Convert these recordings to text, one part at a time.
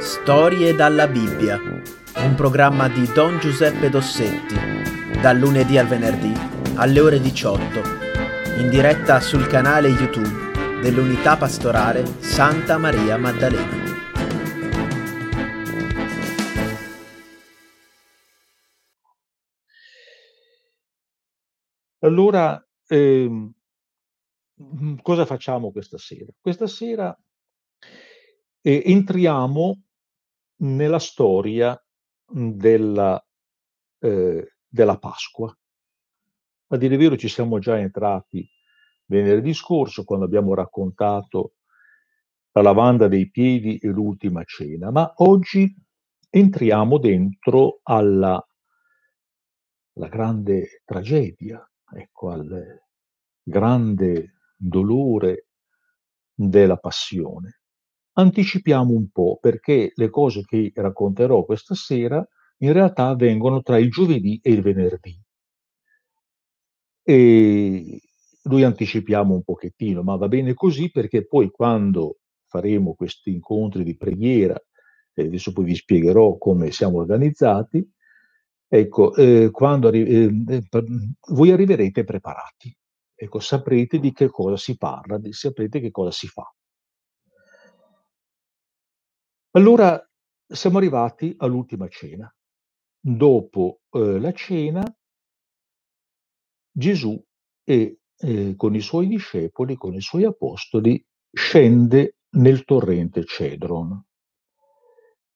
Storie dalla Bibbia, un programma di Don Giuseppe Dossetti, dal lunedì al venerdì alle ore 18, in diretta sul canale YouTube dell'Unità Pastorale Santa Maria Maddalena. Allora, ehm, cosa facciamo questa sera? Questa sera eh, entriamo nella storia della, eh, della Pasqua. A dire vero ci siamo già entrati venerdì scorso quando abbiamo raccontato la lavanda dei piedi e l'ultima cena, ma oggi entriamo dentro alla, alla grande tragedia, ecco, al grande dolore della passione. Anticipiamo un po' perché le cose che racconterò questa sera in realtà avvengono tra il giovedì e il venerdì. E noi anticipiamo un pochettino, ma va bene così perché poi quando faremo questi incontri di preghiera, e adesso poi vi spiegherò come siamo organizzati, ecco, eh, quando arri- eh, voi arriverete preparati, ecco, saprete di che cosa si parla, saprete che cosa si fa. Allora siamo arrivati all'ultima cena. Dopo eh, la cena, Gesù e, eh, con i suoi discepoli, con i suoi apostoli, scende nel torrente Cedron.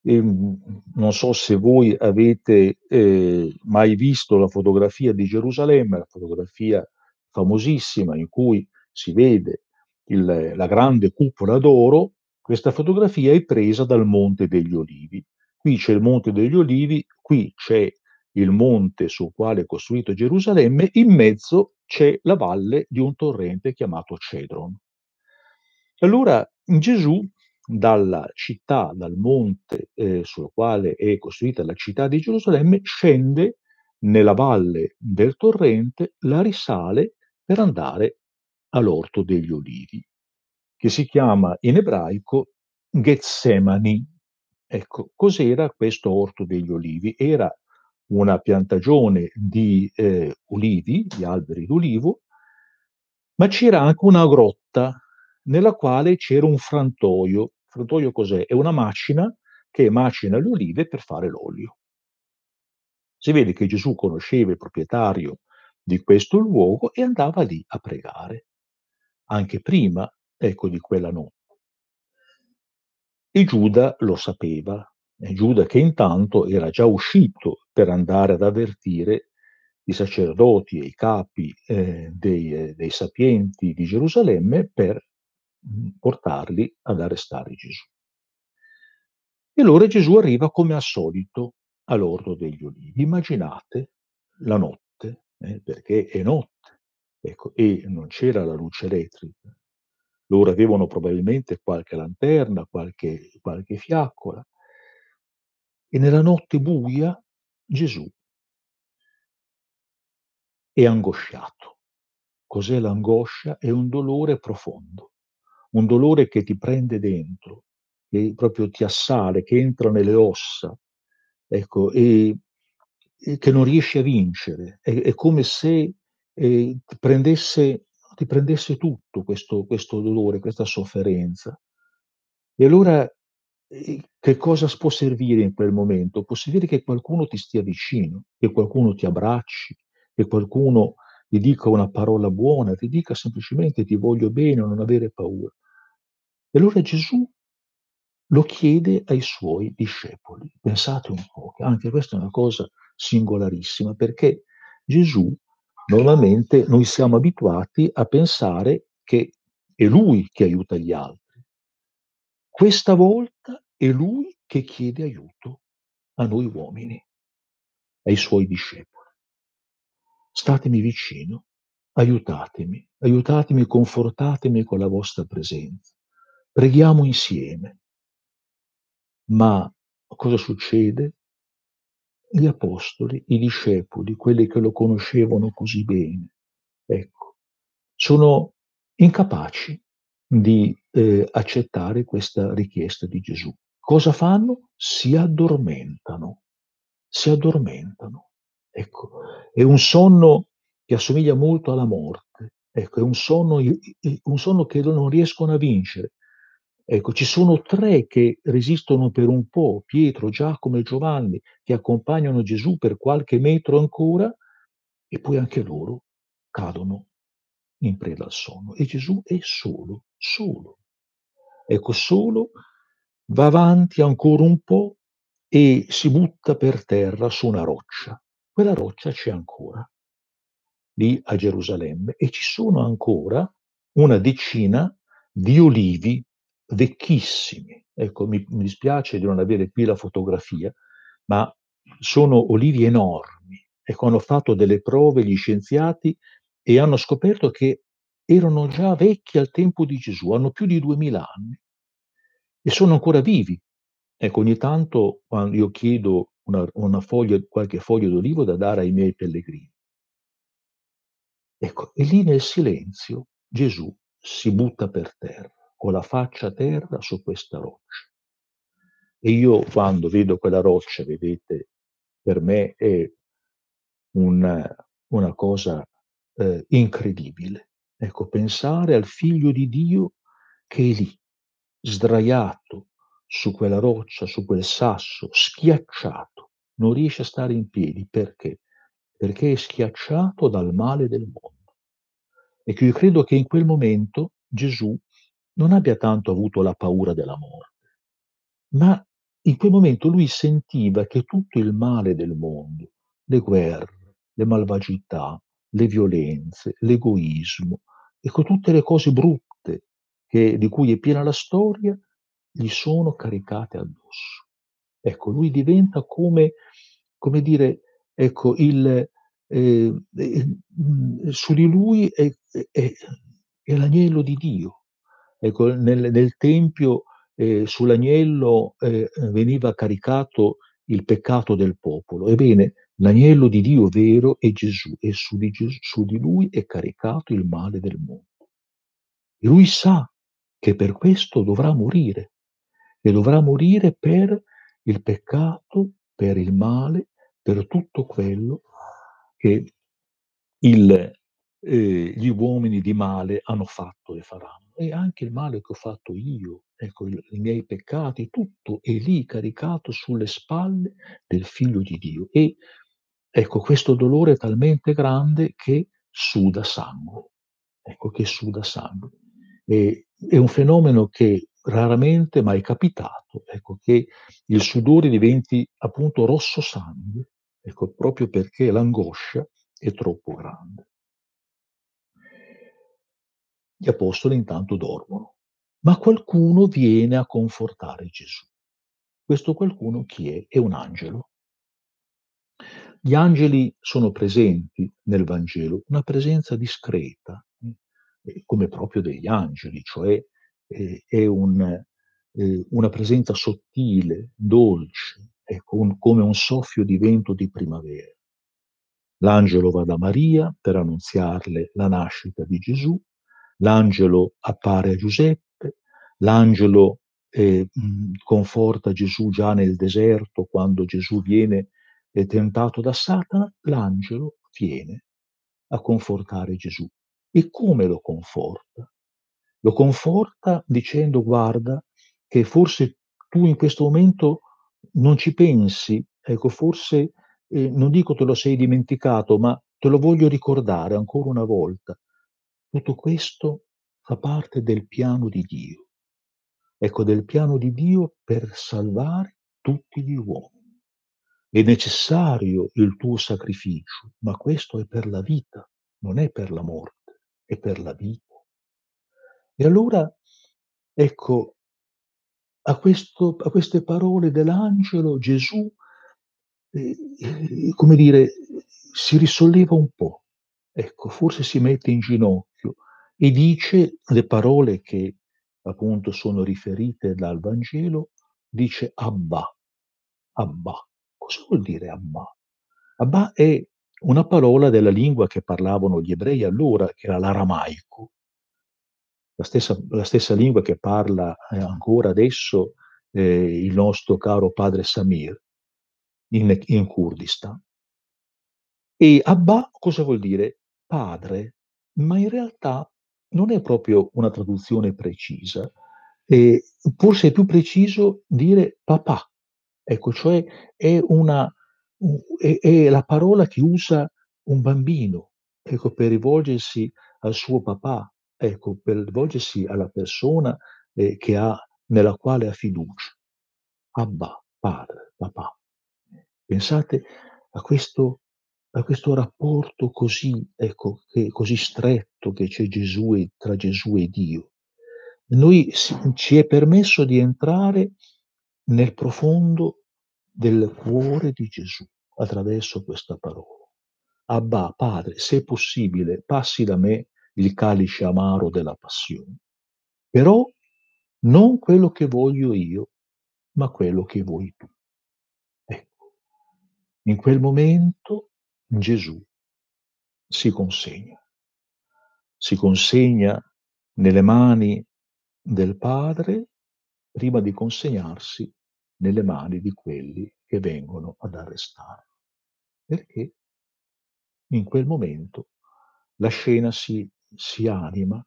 E, non so se voi avete eh, mai visto la fotografia di Gerusalemme, la fotografia famosissima in cui si vede il, la grande cupola d'oro questa fotografia è presa dal Monte degli Olivi. Qui c'è il Monte degli Olivi, qui c'è il monte sul quale è costruito Gerusalemme, in mezzo c'è la valle di un torrente chiamato Cedron. Allora Gesù dalla città, dal monte eh, sul quale è costruita la città di Gerusalemme, scende nella valle del torrente, la risale per andare all'orto degli olivi che si chiama in ebraico Getsemani. Ecco, cos'era questo orto degli olivi? Era una piantagione di eh, ulivi, di alberi d'ulivo, ma c'era anche una grotta nella quale c'era un frantoio. Frantoio cos'è? È una macina che macina le olive per fare l'olio. Si vede che Gesù conosceva il proprietario di questo luogo e andava lì a pregare. Anche prima ecco, di quella notte. E Giuda lo sapeva, e Giuda che intanto era già uscito per andare ad avvertire i sacerdoti e i capi eh, dei, eh, dei sapienti di Gerusalemme per mh, portarli ad arrestare Gesù. E allora Gesù arriva come al solito all'orto degli olivi. Immaginate la notte, eh, perché è notte, ecco, e non c'era la luce elettrica, loro avevano probabilmente qualche lanterna, qualche, qualche fiaccola. E nella notte buia Gesù è angosciato. Cos'è l'angoscia? È un dolore profondo, un dolore che ti prende dentro, che proprio ti assale, che entra nelle ossa, ecco, e, e che non riesci a vincere. È, è come se eh, prendesse ti prendesse tutto questo, questo dolore, questa sofferenza. E allora che cosa può servire in quel momento? Può servire che qualcuno ti stia vicino, che qualcuno ti abbracci, che qualcuno ti dica una parola buona, ti dica semplicemente ti voglio bene, non avere paura. E allora Gesù lo chiede ai suoi discepoli. Pensate un po', anche questa è una cosa singolarissima, perché Gesù Normalmente noi siamo abituati a pensare che è lui che aiuta gli altri. Questa volta è lui che chiede aiuto a noi uomini, ai suoi discepoli. Statemi vicino, aiutatemi, aiutatemi, confortatemi con la vostra presenza. Preghiamo insieme. Ma cosa succede? Gli apostoli, i discepoli, quelli che lo conoscevano così bene, ecco, sono incapaci di eh, accettare questa richiesta di Gesù. cosa fanno? Si addormentano, si addormentano. Ecco, è un sonno che assomiglia molto alla morte. Ecco, è un sonno, un sonno che non riescono a vincere. Ecco, ci sono tre che resistono per un po', Pietro, Giacomo e Giovanni, che accompagnano Gesù per qualche metro ancora, e poi anche loro cadono in preda al sonno. E Gesù è solo, solo. Ecco, solo va avanti ancora un po' e si butta per terra su una roccia. Quella roccia c'è ancora lì a Gerusalemme e ci sono ancora una decina di olivi vecchissimi. Ecco, mi, mi dispiace di non avere qui la fotografia, ma sono olivi enormi. Ecco, hanno fatto delle prove gli scienziati e hanno scoperto che erano già vecchi al tempo di Gesù, hanno più di duemila anni e sono ancora vivi. Ecco, ogni tanto quando io chiedo una, una foglia, qualche foglio d'olivo da dare ai miei pellegrini. Ecco, e lì nel silenzio Gesù si butta per terra, con la faccia a terra su questa roccia. E io quando vedo quella roccia, vedete, per me è una, una cosa eh, incredibile. Ecco, pensare al figlio di Dio che è lì, sdraiato su quella roccia, su quel sasso, schiacciato, non riesce a stare in piedi. Perché? Perché è schiacciato dal male del mondo. E che io credo che in quel momento Gesù non abbia tanto avuto la paura della morte, ma in quel momento lui sentiva che tutto il male del mondo, le guerre, le malvagità, le violenze, l'egoismo, ecco tutte le cose brutte che, di cui è piena la storia, gli sono caricate addosso. Ecco, lui diventa come, come dire, ecco, il, eh, eh, su di lui è, è, è, l'agnello di Dio. Ecco, nel, nel Tempio eh, sull'agnello eh, veniva caricato il peccato del popolo. Ebbene, l'agnello di Dio vero è Gesù e su di, Gesù, su di lui è caricato il male del mondo. E lui sa che per questo dovrà morire e dovrà morire per il peccato, per il male, per tutto quello che il, eh, gli uomini di male hanno fatto e faranno. E anche il male che ho fatto io, ecco, i, miei peccati, tutto è lì caricato sulle spalle del figlio di Dio. E ecco, questo dolore è talmente grande che suda sangue. Ecco, che suda sangue. E, è un fenomeno che raramente mai capitato, ecco, che il sudore diventi appunto rosso sangue, ecco, proprio perché l'angoscia è troppo grande. Gli apostoli intanto dormono, ma qualcuno viene a confortare Gesù. Questo qualcuno chi è? È un angelo. Gli angeli sono presenti nel Vangelo, una presenza discreta, eh, come proprio degli angeli, cioè eh, è un, eh, una presenza sottile, dolce, ecco, un, come un soffio di vento di primavera. L'angelo va da Maria per annunziarle la nascita di Gesù, l'angelo appare a Giuseppe, l'angelo eh, conforta Gesù già nel deserto quando Gesù viene eh, tentato da Satana, l'angelo viene a confortare Gesù. E come lo conforta? Lo conforta dicendo guarda che forse tu in questo momento non ci pensi, ecco, forse eh, non dico te lo sei dimenticato, ma te lo voglio ricordare ancora una volta. Tutto questo fa parte del piano di Dio. Ecco, del piano di Dio per salvare tutti gli uomini. È necessario il tuo sacrificio, ma questo è per la vita, non è per la morte, è per la vita. E allora, ecco, a, questo, a queste parole dell'angelo Gesù, eh, eh, come dire, si risolleva un po', ecco, forse si mette in ginocchio e dice le parole che appunto sono riferite dal Vangelo, dice Abba, Abba. Cosa vuol dire Abba? Abba è una parola della lingua che parlavano gli ebrei allora, che era l'aramaico la stessa, la stessa lingua che parla eh, ancora adesso eh, il nostro caro padre Samir in, in Kurdistan. E Abba cosa vuol dire? Padre, ma in realtà non è proprio una traduzione precisa. E forse è più preciso dire papà. Ecco, cioè è, una, è, è la parola che usa un bambino ecco, per rivolgersi al suo papà, ecco, per rivolgersi alla persona eh, che ha, nella quale ha fiducia. Abba, padre, papà. Pensate a questo, a questo rapporto così, ecco, che, così stretto che c'è Gesù e, tra Gesù e Dio. Noi ci è permesso di entrare nel profondo del cuore di Gesù attraverso questa parola. Abba, Padre, se possibile, passi da me il calice amaro della passione. Però non quello che voglio io, ma quello che vuoi tu. Ecco, in quel momento Gesù si consegna. Si consegna nelle mani del Padre prima di consegnarsi nelle mani di quelli che vengono ad arrestarlo. Perché in quel momento la scena si, si anima,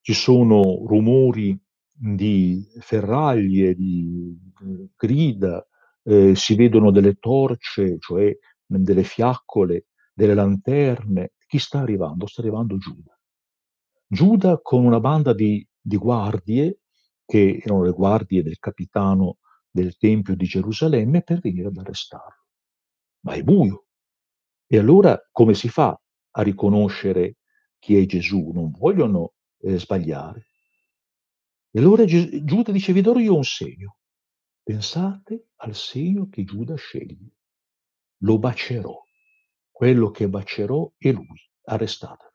ci sono rumori di ferraglie, di grida, eh, si vedono delle torce, cioè delle fiaccole, delle lanterne. Chi sta arrivando? Sta arrivando Giuda. Giuda con una banda di, di guardie, che erano le guardie del capitano del Tempio di Gerusalemme, per venire ad arrestarlo. Ma è buio, e allora come si fa a riconoscere chi è Gesù? Non vogliono eh, sbagliare. E allora Ges- Giuda dice, vi darò io un segno. Pensate al segno che Giuda sceglie. Lo bacerò. Quello che bacerò è lui. Arrestatelo.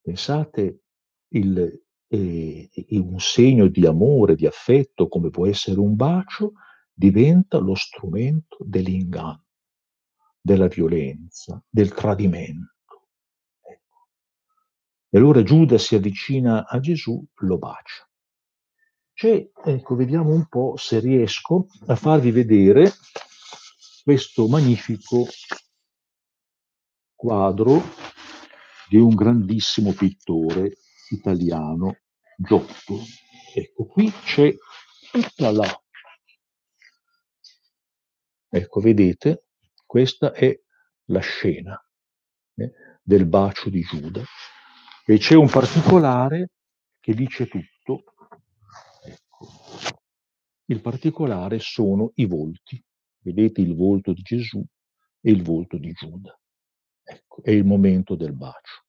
Pensate il, eh, un segno di amore, di affetto, come può essere un bacio, diventa lo strumento dell'inganno della violenza, del tradimento. Ecco. E allora Giuda si avvicina a Gesù, lo bacia. C'è, ecco, vediamo un po' se riesco a farvi vedere questo magnifico quadro di un grandissimo pittore italiano, Giotto. Ecco, qui c'è tutta la... Ecco, vedete, questa è la scena eh, del bacio di Giuda. E c'è un particolare che dice tutto. Ecco. Il particolare sono i volti. Vedete il volto di Gesù e il volto di Giuda. Ecco, è il momento del bacio.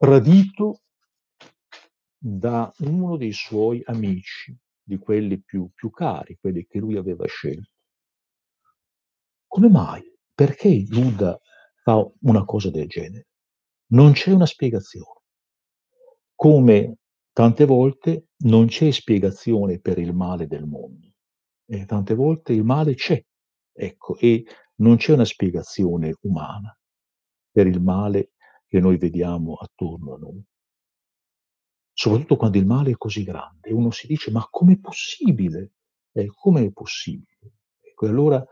Radito da uno dei suoi amici, di quelli più, più cari, quelli che lui aveva scelto. Come mai? Perché Giuda fa una cosa del genere? Non c'è una spiegazione. Come tante volte non c'è spiegazione per il male del mondo. E tante volte il male c'è, ecco, e non c'è una spiegazione umana per il male che noi vediamo attorno a noi soprattutto quando il male è così grande, uno si dice ma com'è possibile? Eh, com'è possibile? Ecco, allora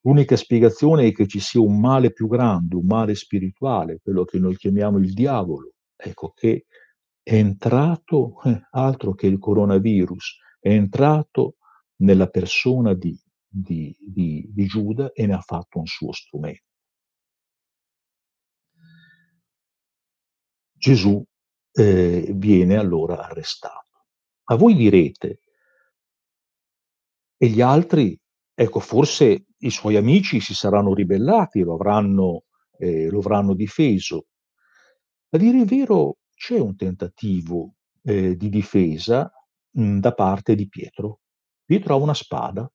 l'unica spiegazione è che ci sia un male più grande, un male spirituale, quello che noi chiamiamo il diavolo, ecco, che è entrato, eh, altro che il coronavirus, è entrato nella persona di, di, di, di Giuda e ne ha fatto un suo strumento. Gesù eh, viene allora arrestato. Ma voi direte, e gli altri, ecco, forse i suoi amici si saranno ribellati, lo avranno, eh, lo avranno difeso. A dire il vero, c'è un tentativo eh, di difesa mh, da parte di Pietro. Pietro ha una spada,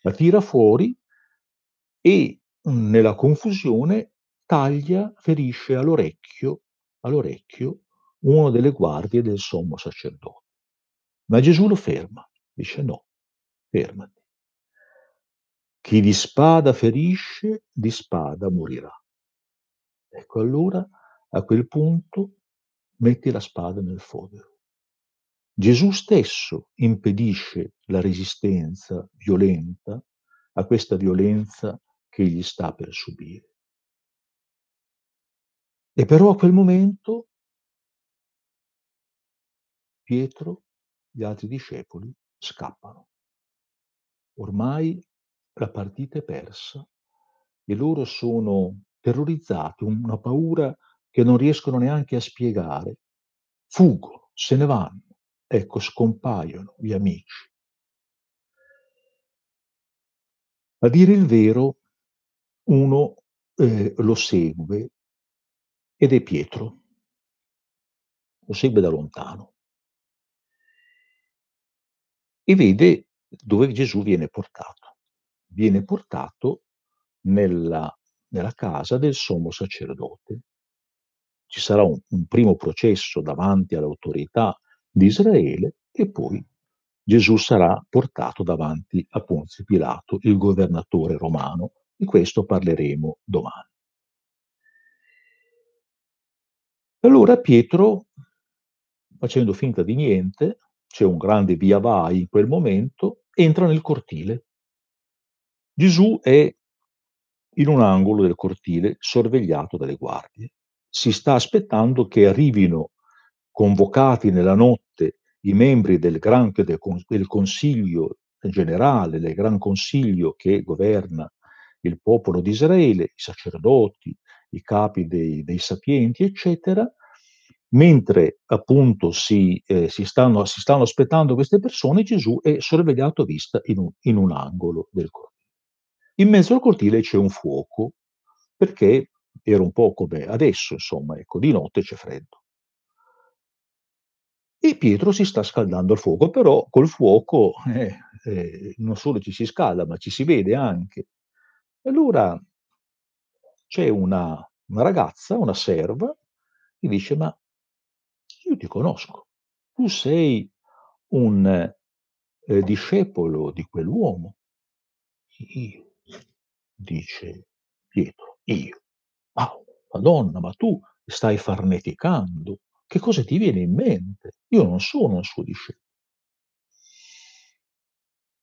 la tira fuori e mh, nella confusione taglia, ferisce all'orecchio, all'orecchio una delle guardie del sommo sacerdote. Ma Gesù lo ferma, dice no, fermati. Chi di spada ferisce, di spada morirà. Ecco allora a quel punto metti la spada nel fodero. Gesù stesso impedisce la resistenza violenta a questa violenza che egli sta per subire. E però a quel momento Pietro, gli altri discepoli, scappano. Ormai la partita è persa e loro sono terrorizzati, una paura che non riescono neanche a spiegare. Fuggono, se ne vanno, ecco, scompaiono gli amici. A dire il vero, uno eh, lo segue ed è Pietro. Lo segue da lontano e vede dove Gesù viene portato. Viene portato nella, nella casa del sommo sacerdote. Ci sarà un, un primo processo davanti all'autorità di Israele e poi Gesù sarà portato davanti a Ponzio Pilato, il governatore romano. Di questo parleremo domani. Allora Pietro, facendo finta di niente, c'è un grande via vai in quel momento, entra nel cortile. Gesù è in un angolo del cortile sorvegliato dalle guardie. Si sta aspettando che arrivino convocati nella notte i membri del, gran, del, del Consiglio generale, del Gran Consiglio che governa il popolo di Israele, i sacerdoti, i capi dei, dei sapienti, eccetera, mentre appunto si, eh, si, stanno, si, stanno, aspettando queste persone, Gesù è sorvegliato a vista in un, in un angolo del cortile. In mezzo al cortile c'è un fuoco, perché era un po' come adesso, insomma, ecco, di notte c'è freddo. E Pietro si sta scaldando al fuoco, però col fuoco eh, eh, non solo ci si scalda, ma ci si vede anche. Allora c'è una, una ragazza, una serva, che dice, ma io ti conosco, tu sei un eh, discepolo di quell'uomo. Io, dice Pietro, io. Ah, Madonna, ma tu stai farneticando. Che cosa ti viene in mente? Io non sono un suo discepolo.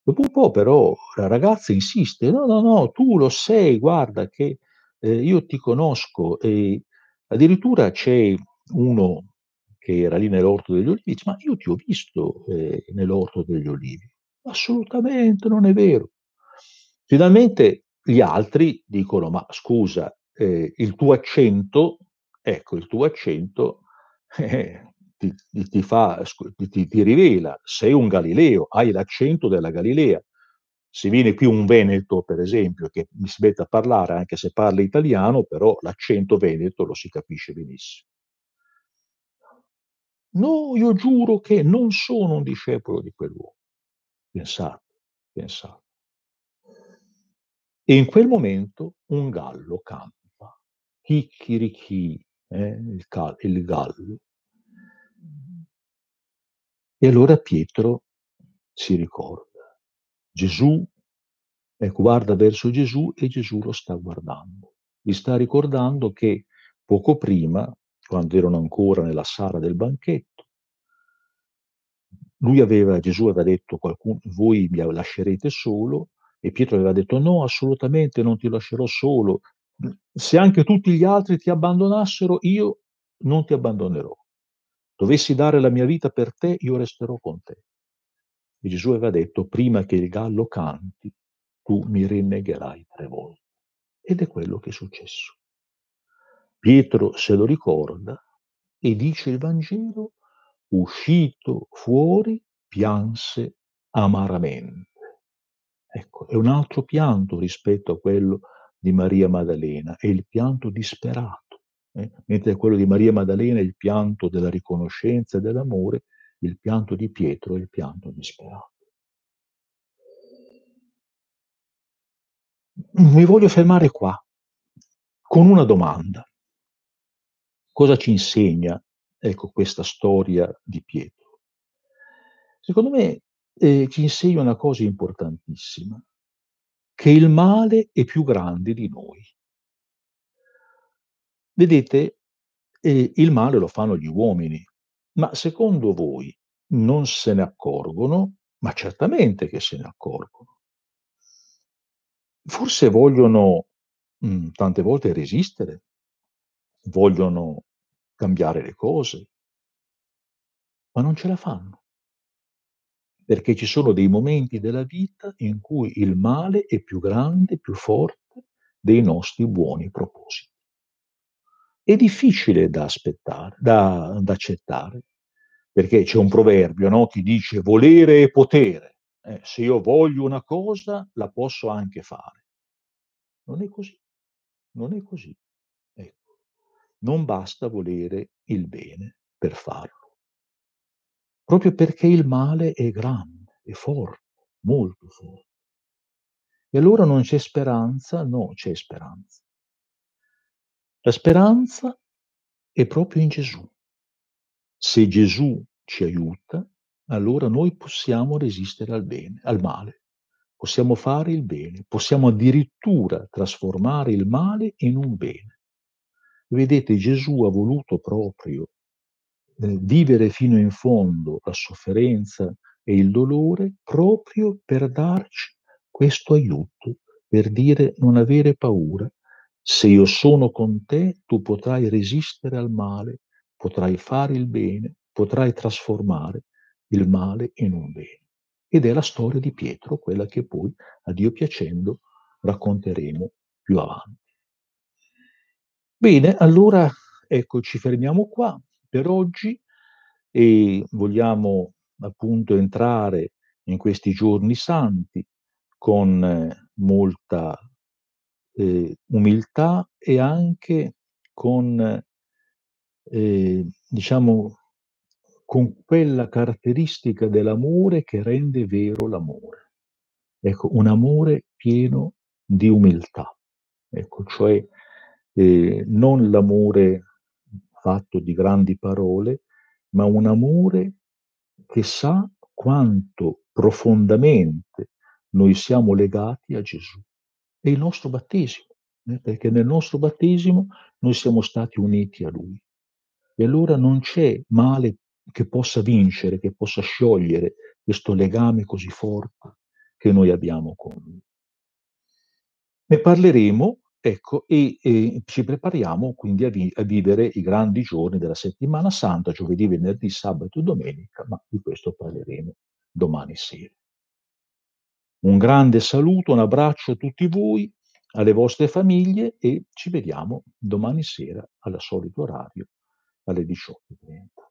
Dopo un po' però la ragazza insiste, no, no, no, tu lo sei, guarda che eh, io ti conosco e addirittura c'è uno che era lì nell'orto degli olivi, dice, ma io ti ho visto eh, nell'orto degli olivi. Assolutamente non è vero. Finalmente gli altri dicono, ma scusa, eh, il tuo accento, ecco, il tuo accento eh, ti, ti, fa, ti, ti, rivela, sei un Galileo, hai l'accento della Galilea. Se viene qui un Veneto, per esempio, che mi si mette a parlare, anche se parla italiano, però l'accento veneto lo si capisce benissimo. No, io giuro che non sono un discepolo di quell'uomo. Pensate, pensate. E in quel momento un gallo campa, chicchirichì, eh, il, cal- il gallo. E allora Pietro si ricorda. Gesù, ecco, guarda verso Gesù e Gesù lo sta guardando. Gli sta ricordando che poco prima, quando erano ancora nella sala del banchetto, lui aveva, Gesù aveva detto, qualcuno, voi mi lascerete solo, e Pietro aveva detto no, assolutamente non ti lascerò solo. Se anche tutti gli altri ti abbandonassero, io non ti abbandonerò. Dovessi dare la mia vita per te, io resterò con te. E Gesù aveva detto, prima che il gallo canti, tu mi rinnegherai tre volte. Ed è quello che è successo. Pietro se lo ricorda e dice il Vangelo, uscito fuori, pianse amaramente. Ecco, è un altro pianto rispetto a quello di Maria Maddalena, è il pianto disperato, eh? mentre quello di Maria Maddalena è il pianto della riconoscenza e dell'amore, il pianto di Pietro è il pianto disperato. Mi voglio fermare qua con una domanda. Cosa ci insegna ecco, questa storia di Pietro? Secondo me eh, ci insegna una cosa importantissima, che il male è più grande di noi. Vedete, E il male lo fanno gli uomini. Ma secondo voi non se ne accorgono? Ma certamente che se ne accorgono. Forse vogliono, mhmm, tante volte resistere, vogliono cambiare le cose ma non ce la fanno. Perché ci sono dei momenti della vita in cui il male è più grande, più forte dei nostri buoni propositi. È difficile da aspettare, da da accettare, perché c'è un proverbio, no, che dice: "Volere è potere". Eh, se io voglio una cosa, la posso anche fare. Non è così, non è così. Ecco, non basta volere il bene per farlo. Proprio perché il male è grande, è forte, molto forte. E allora non c'è speranza? No, c'è speranza. La speranza è proprio in Gesù. Se Gesù ci aiuta, allora noi possiamo resistere al bene, al male. Possiamo fare il bene, possiamo addirittura trasformare il male in un bene. Vedete, Gesù ha voluto proprio eh, vivere fino in fondo la sofferenza e il dolore proprio per darci questo aiuto, per dire non avere paura. Se io sono con te, tu potrai resistere al male, potrai fare il bene, potrai trasformare il male in un bene. Ed è la storia di Pietro, quella che poi, a Dio piacendo, racconteremo più avanti. Bene, allora ecco, ci fermiamo qua per oggi e vogliamo appunto entrare in questi giorni santi con eh, molta eh, umiltà e anche con, eh, diciamo, con quella caratteristica dell'amore che rende vero l'amore. Ecco, un amore pieno di umiltà. Ecco, cioè eh, non l'amore fatto di grandi parole, ma un amore che sa quanto profondamente noi siamo legati a Gesù. È il nostro battesimo, eh, perché nel nostro battesimo noi siamo stati uniti a Lui. E allora non c'è male che possa vincere, che possa sciogliere questo legame così forte che noi abbiamo con Lui. Ne parleremo Ecco, e, e ci prepariamo quindi a, vi- a vivere i grandi giorni della settimana santa, giovedì, venerdì, sabato e domenica, ma di questo parleremo domani sera. Un grande saluto, un abbraccio a tutti voi, alle vostre famiglie e ci vediamo domani sera al solito orario alle 18.30.